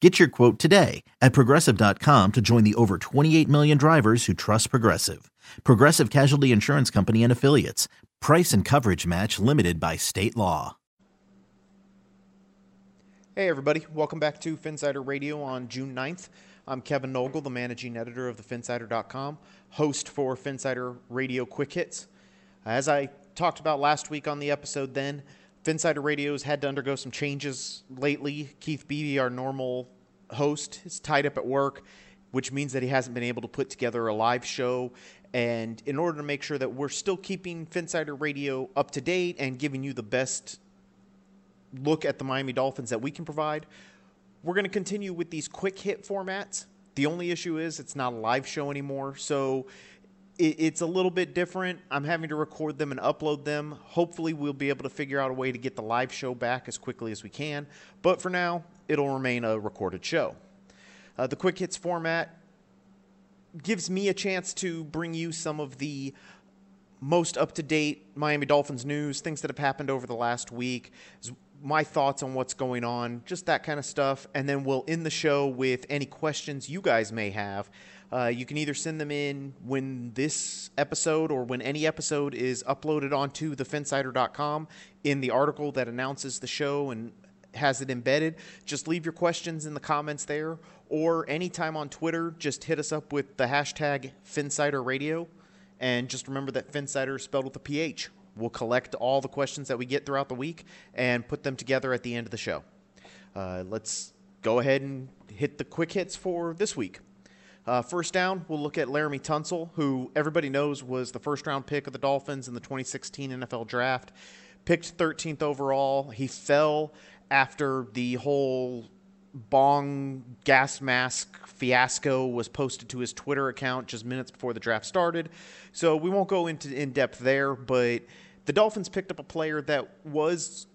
Get your quote today at progressive.com to join the over 28 million drivers who trust Progressive. Progressive Casualty Insurance Company and Affiliates. Price and coverage match limited by state law. Hey, everybody. Welcome back to Phinsider Radio on June 9th. I'm Kevin Nogle, the managing editor of thephinsider.com, host for Phinsider Radio Quick Hits. As I talked about last week on the episode, then, Phinsider Radio has had to undergo some changes lately. Keith Beebe, our normal host, is tied up at work, which means that he hasn't been able to put together a live show. And in order to make sure that we're still keeping Phinsider Radio up to date and giving you the best look at the Miami Dolphins that we can provide, we're going to continue with these quick hit formats. The only issue is it's not a live show anymore. So it's a little bit different. I'm having to record them and upload them. Hopefully, we'll be able to figure out a way to get the live show back as quickly as we can. But for now, it'll remain a recorded show. Uh, the quick hits format gives me a chance to bring you some of the most up to date Miami Dolphins news, things that have happened over the last week, my thoughts on what's going on, just that kind of stuff. And then we'll end the show with any questions you guys may have. Uh, you can either send them in when this episode or when any episode is uploaded onto thephinsider.com in the article that announces the show and has it embedded. Just leave your questions in the comments there, or anytime on Twitter, just hit us up with the hashtag PhinsiderRadio. And just remember that Phinsider is spelled with a PH. We'll collect all the questions that we get throughout the week and put them together at the end of the show. Uh, let's go ahead and hit the quick hits for this week. Uh, first down, we'll look at Laremy Tunsil, who everybody knows was the first round pick of the Dolphins in the 2016 NFL draft. Picked 13th overall. He fell after the whole bong gas mask fiasco was posted to his Twitter account just minutes before the draft started. So we won't go into in depth there, but the Dolphins picked up a player that was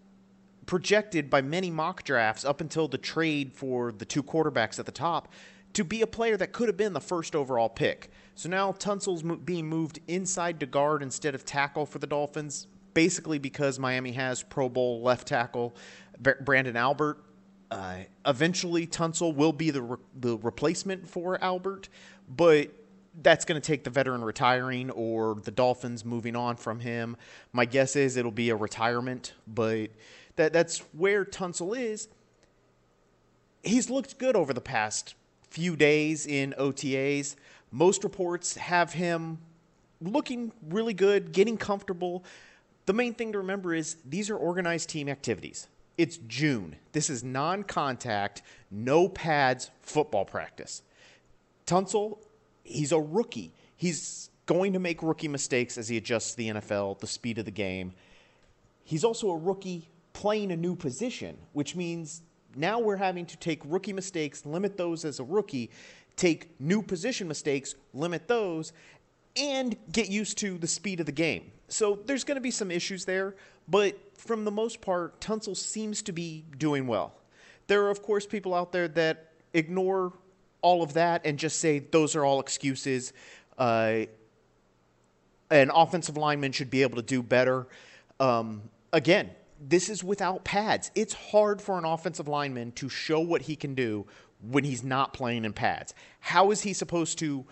projected by many mock drafts up until the trade for the two quarterbacks at the top to be a player that could have been the first overall pick. So now Tunsil's being moved inside to guard instead of tackle for the Dolphins, basically because Miami has Pro Bowl left tackle Branden Albert. Uh, eventually, Tunsil will be the re- the replacement for Albert, but that's going to take the veteran retiring or the Dolphins moving on from him. My guess is it'll be a retirement, but that that's where Tunsil is. He's looked good over the past few days in OTAs. Most reports have him looking really good, getting comfortable. The main thing to remember is these are organized team activities. It's June. This is non contact, no pads football practice. Tunsil, he's a rookie. He's going to make rookie mistakes as he adjusts to the NFL, the speed of the game. He's also a rookie playing a new position, which means now we're having to take rookie mistakes, limit those as a rookie, take new position mistakes, limit those, and get used to the speed of the game. So there's going to be some issues there, but from the most part, Tunsil seems to be doing well. There are, of course, people out there that ignore all of that and just say those are all excuses. Uh, an offensive lineman should be able to do better. Um, again, this is without pads. It's hard for an offensive lineman to show what he can do when he's not playing in pads. How is he supposed to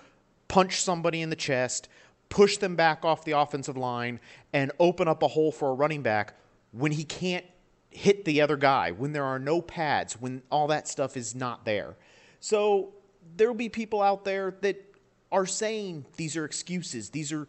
punch somebody in the chest, push them back off the offensive line, and open up a hole for a running back when he can't hit the other guy, when there are no pads, when all that stuff is not there. So there will be people out there that are saying these are excuses. These are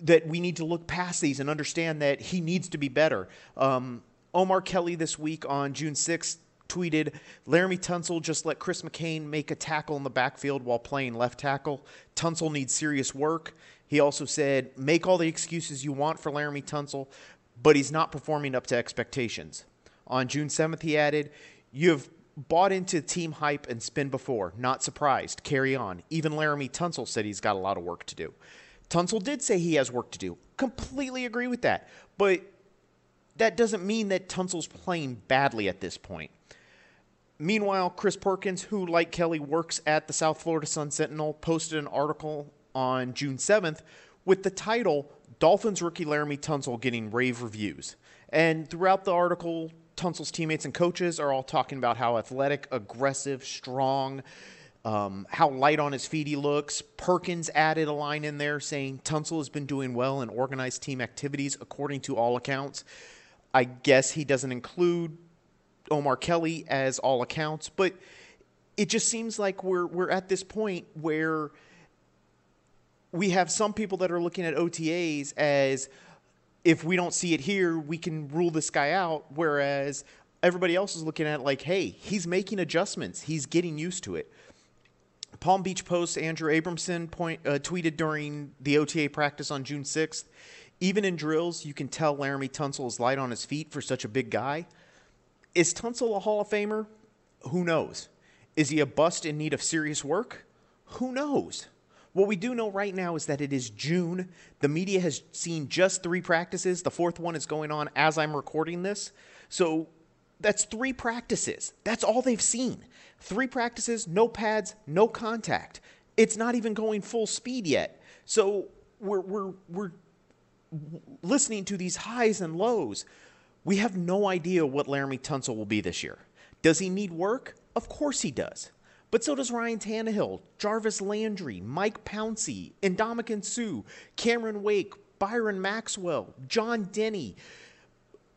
that we need to look past these and understand that he needs to be better. Um, Omar Kelly this week on June 6th tweeted Laremy Tunsil just let Chris McCain make a tackle in the backfield while playing left tackle. Tunsil needs serious work. He also said, make all the excuses you want for Laremy Tunsil, but he's not performing up to expectations. On June 7th, he added, You have bought into team hype and spin before. Not surprised. Carry on. Even Laremy Tunsil said he's got a lot of work to do. Tunsil did say he has work to do. Completely agree with that. But that doesn't mean that Tunsil's playing badly at this point. Meanwhile, Chris Perkins, who, like Kelly, works at the South Florida Sun Sentinel, posted an article on June 7th with the title Dolphins rookie Laremy Tunsil getting rave reviews. And throughout the article, Tunsil's teammates and coaches are all talking about how athletic, aggressive, strong, um, how light on his feet he looks. Perkins added a line in there saying Tunsil has been doing well in organized team activities according to all accounts. I guess he doesn't include Omar Kelly as all accounts, but it just seems like we're we're at this point where we have some people that are looking at OTAs as if we don't see it here, we can rule this guy out. Whereas everybody else is looking at like, hey, he's making adjustments, he's getting used to it. Palm Beach Post Andrew Abramson point, uh, tweeted during the OTA practice on June 6th. Even in drills, you can tell Laremy Tunsil is light on his feet for such a big guy. Is Tunsil a Hall of Famer? Who knows? Is he a bust in need of serious work? Who knows? What we do know right now is that it is June. The media has seen just three practices. The fourth one is going on as I'm recording this. So that's three practices. That's all they've seen. Three practices, no pads, no contact. It's not even going full speed yet. So we're, we're, we're listening to these highs and lows. We have no idea what Laremy Tunsil will be this year. Does he need work? Of course he does. But so does Ryan Tannehill, Jarvis Landry, Mike Pouncey, Ndamukong Suh, Cameron Wake, Byron Maxwell, John Denney.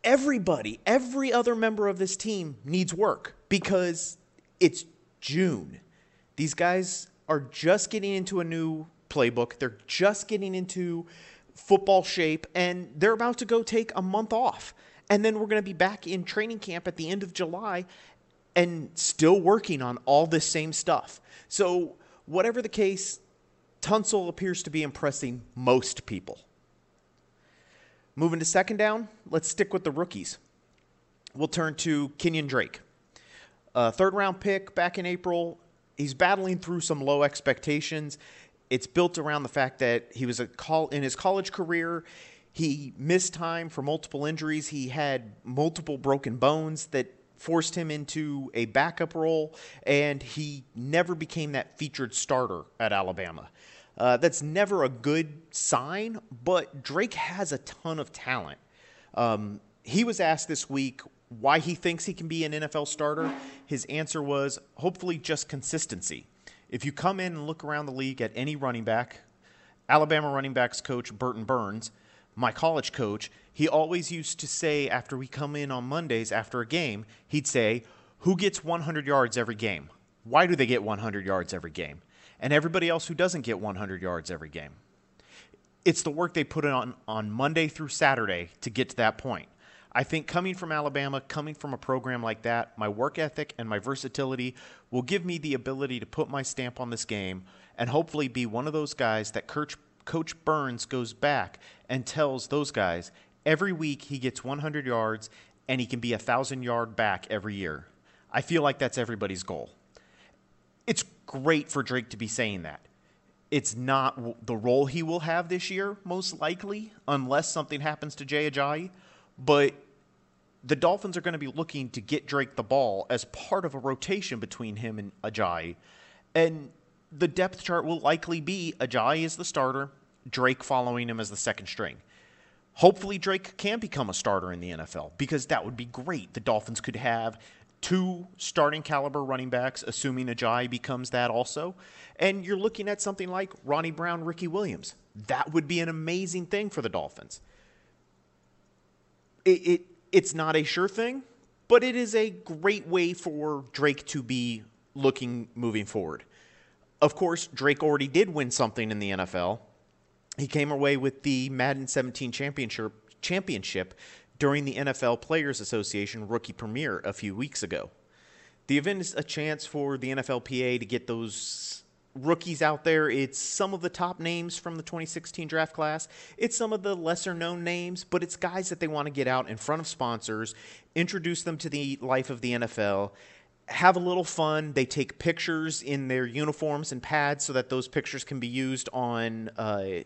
Everybody, every other member of this team needs work because it's June. These guys are just getting into a new playbook. They're just getting into football shape, and they're about to go take a month off. And then we're going to be back in training camp at the end of July and still working on all this same stuff. So, whatever the case, Tunsil appears to be impressing most people. Moving to second down, let's stick with the rookies. We'll turn to Kenyan Drake. A third round pick back in April. He's battling through some low expectations. It's built around the fact that he was a call in his college career. He missed time for multiple injuries. He had multiple broken bones that forced him into a backup role, and he never became that featured starter at Alabama. Uh, that's never a good sign, but Drake has a ton of talent. Um, he was asked this week why he thinks he can be an NFL starter. His answer was hopefully just consistency. If you come in and look around the league at any running back, Alabama running backs coach Burton Burns, my college coach, he always used to say after we come in on Mondays after a game, he'd say, Who gets 100 yards every game? Why do they get 100 yards every game? And everybody else who doesn't get 100 yards every game. It's the work they put in on, on Monday through Saturday to get to that point. I think coming from Alabama, coming from a program like that, my work ethic and my versatility will give me the ability to put my stamp on this game and hopefully be one of those guys that Coach, Coach Burns goes back and tells those guys every week he gets 100 yards and he can be a 1,000 yard back every year. I feel like that's everybody's goal. It's great for Drake to be saying that. It's not the role he will have this year, most likely, unless something happens to Jay Ajayi. But the Dolphins are going to be looking to get Drake the ball as part of a rotation between him and Ajayi. And the depth chart will likely be Ajayi as the starter, Drake following him as the second string. Hopefully, Drake can become a starter in the NFL because that would be great. The Dolphins could have two starting caliber running backs, assuming Ajayi becomes that also. And you're looking at something like Ronnie Brown, Ricky Williams. That would be an amazing thing for the Dolphins. It, it it's not a sure thing, but it is a great way for Drake to be looking moving forward. Of course, Drake already did win something in the NFL He came away with the Madden 17 championship championship during the NFL Players Association Rookie Premiere a few weeks ago. The event is a chance for the NFLPA to get those rookies out there. It's some of the top names from the 2016 draft class. It's some of the lesser known names, but it's guys that they want to get out in front of sponsors, introduce them to the life of the NFL, have a little fun. They take pictures in their uniforms and pads so that those pictures can be used on uh,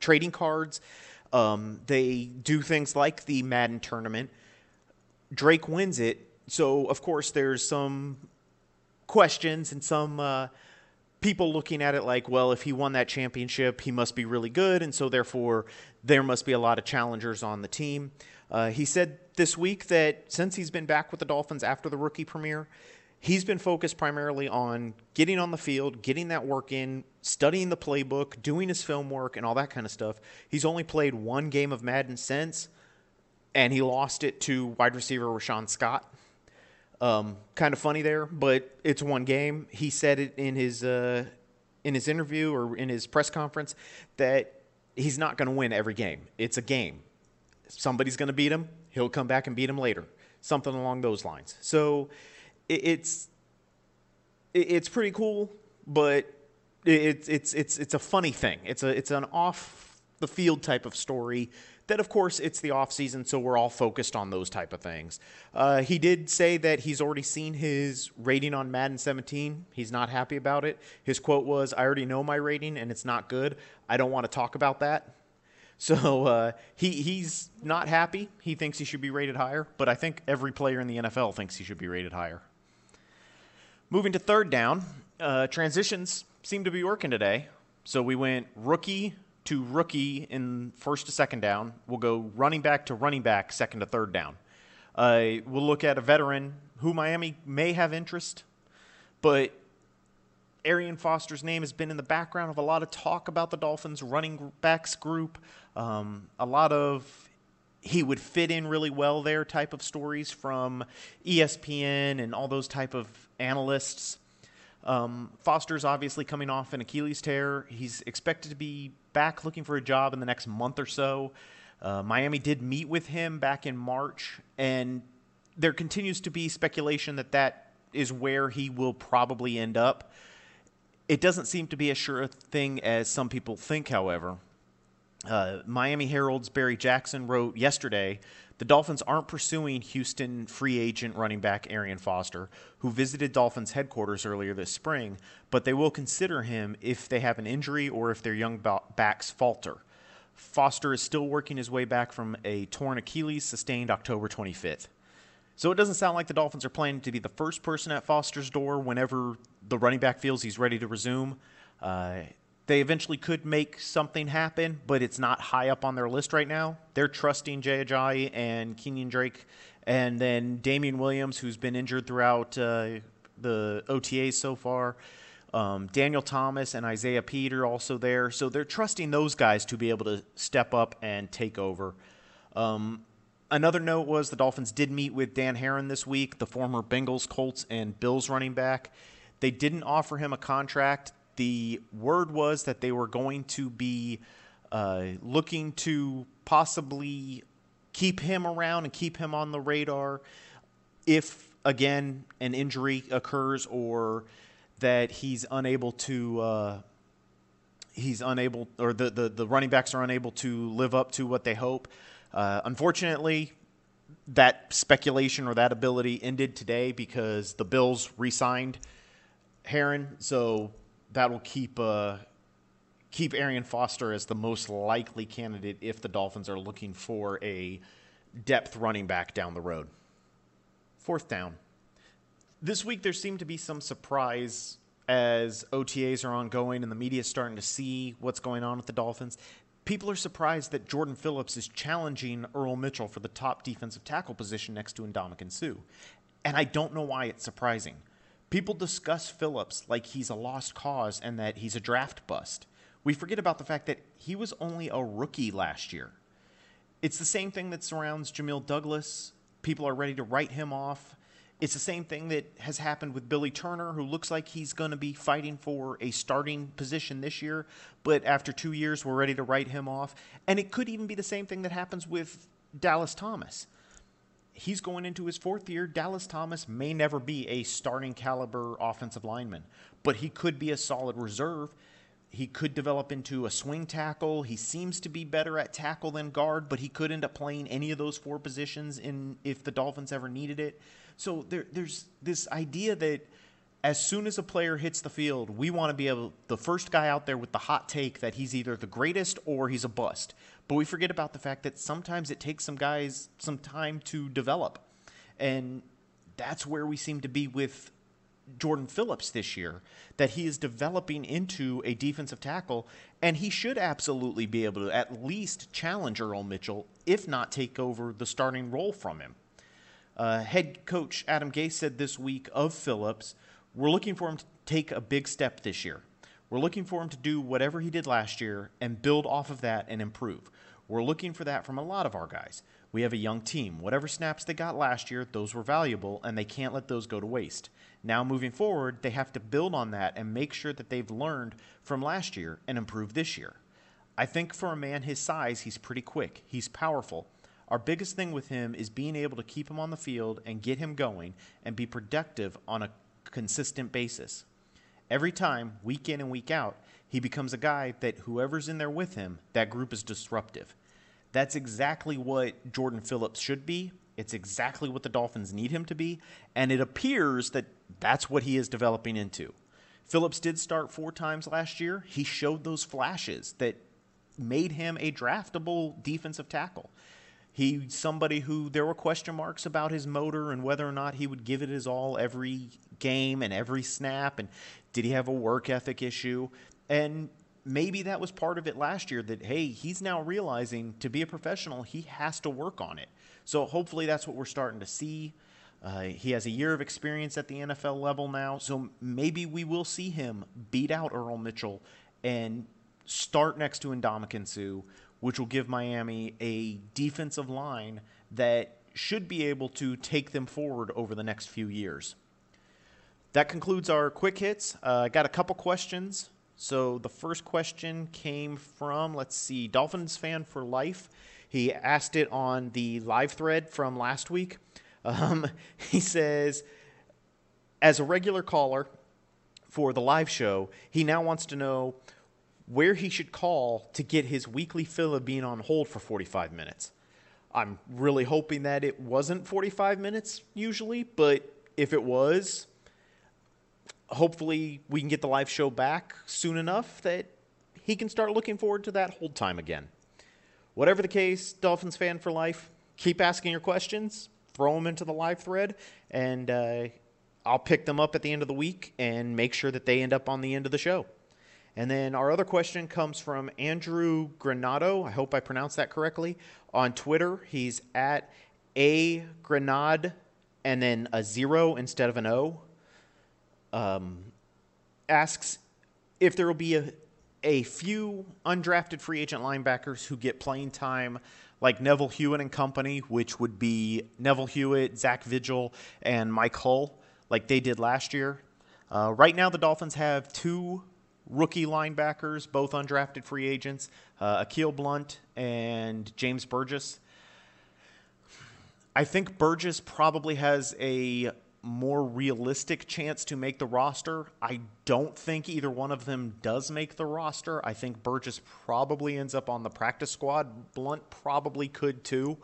trading cards. Um, they do things like the Madden tournament. Drake wins it. So, of course, there's some questions and some uh, people looking at it like, well, if he won that championship, he must be really good. And so, therefore, there must be a lot of challengers on the team. Uh, he said this week that since he's been back with the Dolphins after the rookie premiere, he's been focused primarily on getting on the field, getting that work in, studying the playbook, doing his film work, and all that kind of stuff. He's only played one game of Madden since, and he lost it to wide receiver Rashawn Scott. Um, kind of funny there, but it's one game. He said it in his uh, in his interview or in his press conference that he's not going to win every game. It's a game. Somebody's going to beat him. He'll come back and beat him later. Something along those lines. So it's it's pretty cool, but it's it's it's it's a funny thing. It's a it's an off the field type of story. That of course it's the off season, so we're all focused on those type of things. Uh, he did say that he's already seen his rating on Madden 17. He's not happy about it. His quote was, "I already know my rating, and it's not good. I don't want to talk about that." So uh, he he's not happy. He thinks he should be rated higher, but I think every player in the NFL thinks he should be rated higher. Moving to third down, uh, transitions seem to be working today. So we went rookie to rookie in first to second down. We'll go running back to running back, second to third down. Uh, we'll look at a veteran who Miami may have interest, but Arian Foster's name has been in the background of a lot of talk about the Dolphins running backs group. Um, a lot of he would fit in really well there type of stories from ESPN and all those type of analysts. Um, Foster's obviously coming off an Achilles tear. He's expected to be back looking for a job in the next month or so. Uh, Miami did meet with him back in March, and there continues to be speculation that that is where he will probably end up. It doesn't seem to be as sure a thing as some people think, however. Uh, Miami Herald's Barry Jackson wrote yesterday the Dolphins aren't pursuing Houston free agent running back Arian Foster, who visited Dolphins headquarters earlier this spring, but they will consider him if they have an injury or if their young backs falter. Foster is still working his way back from a torn Achilles sustained October 25th. So it doesn't sound like the Dolphins are planning to be the first person at Foster's door whenever the running back feels he's ready to resume. Uh, they eventually could make something happen, but it's not high up on their list right now. They're trusting Jay Ajayi and Kenyan Drake, and then Damien Williams, who's been injured throughout uh, the OTAs so far. Um, Daniel Thomas and Isaiah Peter also there. So they're trusting those guys to be able to step up and take over. Um, another note was the Dolphins did meet with Dan Herron this week, the former Bengals, Colts, and Bills running back. They didn't offer him a contract the word was that they were going to be uh, looking to possibly keep him around and keep him on the radar if, again, an injury occurs or that he's unable to. Uh, he's unable, or the, the, the running backs are unable to live up to what they hope. Uh, unfortunately, that speculation or that ability ended today because the Bills re signed Herron. So that'll keep uh, keep Arian Foster as the most likely candidate if the Dolphins are looking for a depth running back down the road. Fourth down. This week there seemed to be some surprise as OTAs are ongoing and the media is starting to see what's going on with the Dolphins. People are surprised that Jordan Phillips is challenging Earl Mitchell for the top defensive tackle position next to Ndamukong Suh. And I don't know why it's surprising. People discuss Phillips like he's a lost cause and that he's a draft bust. We forget about the fact that he was only a rookie last year. It's the same thing that surrounds Jamil Douglas. People are ready to write him off. It's the same thing that has happened with Billy Turner, who looks like he's going to be fighting for a starting position this year, but after two years, we're ready to write him off. And it could even be the same thing that happens with Dallas Thomas. He's going into his fourth year. Dallas Thomas may never be a starting caliber offensive lineman, but he could be a solid reserve he could develop into a swing tackle. He seems to be better at tackle than guard, but he could end up playing any of those four positions in if the Dolphins ever needed it. So there, there's this idea that as soon as a player hits the field, we want to be able the first guy out there with the hot take that he's either the greatest or he's a bust. But we forget about the fact that sometimes it takes some guys some time to develop. And that's where we seem to be with Jordan Phillips this year that he is developing into a defensive tackle, and he should absolutely be able to at least challenge Earl Mitchell, if not take over the starting role from him. Uh, head coach Adam Gase said this week of Phillips, We're looking for him to take a big step this year. We're looking for him to do whatever he did last year and build off of that and improve. We're looking for that from a lot of our guys. We have a young team. Whatever snaps they got last year, those were valuable, and they can't let those go to waste. Now, moving forward, they have to build on that and make sure that they've learned from last year and improve this year. I think for a man his size, he's pretty quick. He's powerful. Our biggest thing with him is being able to keep him on the field and get him going and be productive on a consistent basis. Every time, week in and week out, he becomes a guy that whoever's in there with him, that group is disruptive. That's exactly what Jordan Phillips should be. It's exactly what the Dolphins need him to be. And it appears that that's what he is developing into. Phillips did start four times last year. He showed those flashes that made him a draftable defensive tackle. He's somebody who there were question marks about his motor and whether or not he would give it his all every game and every snap. And did he have a work ethic issue? And maybe that was part of it last year that, hey, he's now realizing to be a professional, he has to work on it. So hopefully that's what we're starting to see. Uh, he has a year of experience at the NFL level now, so maybe we will see him beat out Earl Mitchell and start next to Ndamukong Suh, which will give Miami a defensive line that should be able to take them forward over the next few years. That concludes our quick hits. Uh, I got a couple questions so the first question came from, let's see, Dolphins fan for life. He asked it on the live thread from last week. Um, he says, as a regular caller for the live show, he now wants to know where he should call to get his weekly fill of being on hold for 45 minutes. I'm really hoping that it wasn't 45 minutes usually, but if it was, hopefully we can get the live show back soon enough that he can start looking forward to that hold time again. Whatever the case, Dolphins fan for life, keep asking your questions, throw them into the live thread, and uh, I'll pick them up at the end of the week and make sure that they end up on the end of the show. And then our other question comes from Andrew Granado. I hope I pronounced that correctly. On Twitter, he's at a Grenade and then a zero instead of an O um, asks if there will be a, a few undrafted free agent linebackers who get playing time like Neville Hewitt and company, which would be Neville Hewitt, Zach Vigil, and Mike Hull, like they did last year. Uh, right now, the Dolphins have two rookie linebackers, both undrafted free agents, uh, Akil Blount and James Burgess. I think Burgess probably has a more realistic chance to make the roster. I don't think either one of them does make the roster. I think Burgess probably ends up on the practice squad. Blount probably could too.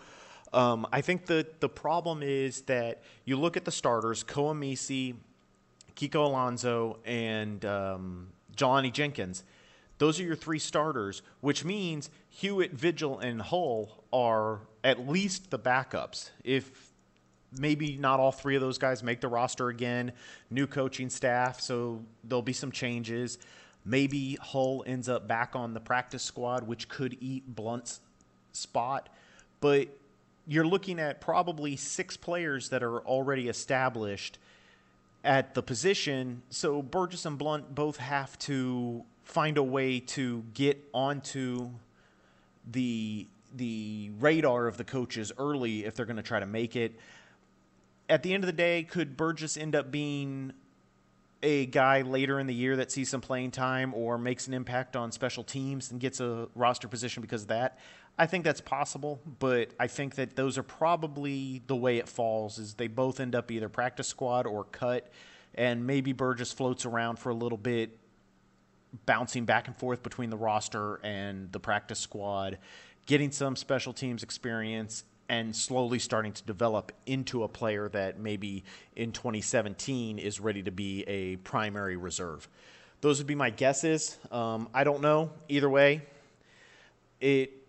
Um, I think the the problem is that you look at the starters: Koa Misi, Kiko Alonso, and um, Jelani Jenkins. Those are your three starters, which means Hewitt, Vigil, and Hull are at least the backups. If maybe not all three of those guys make the roster again. New coaching staff, so there'll be some changes. Maybe Hull ends up back on the practice squad, which could eat Blount's spot. But you're looking at probably six players that are already established at the position. So Burgess and Blount both have to find a way to get onto the the radar of the coaches early if they're going to try to make it at the end of the day, could Burgess end up being a guy later in the year that sees some playing time or makes an impact on special teams and gets a roster position because of that? I think that's possible, but I think that those are probably the way it falls is they both end up either practice squad or cut and maybe Burgess floats around for a little bit bouncing back and forth between the roster and the practice squad, getting some special teams experience and slowly starting to develop into a player that maybe in 2017 is ready to be a primary reserve. Those would be my guesses. Um, I don't know. Either way, it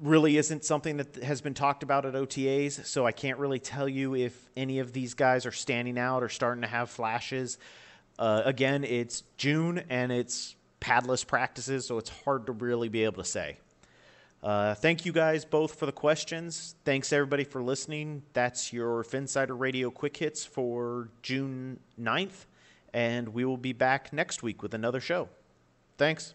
really isn't something that has been talked about at OTAs, so I can't really tell you if any of these guys are standing out or starting to have flashes. Uh, again, it's June and it's padless practices, so it's hard to really be able to say. Uh, thank you guys both for the questions. Thanks everybody for listening. That's your Phinsider Radio Quick Hits for June 9th, and we will be back next week with another show. Thanks.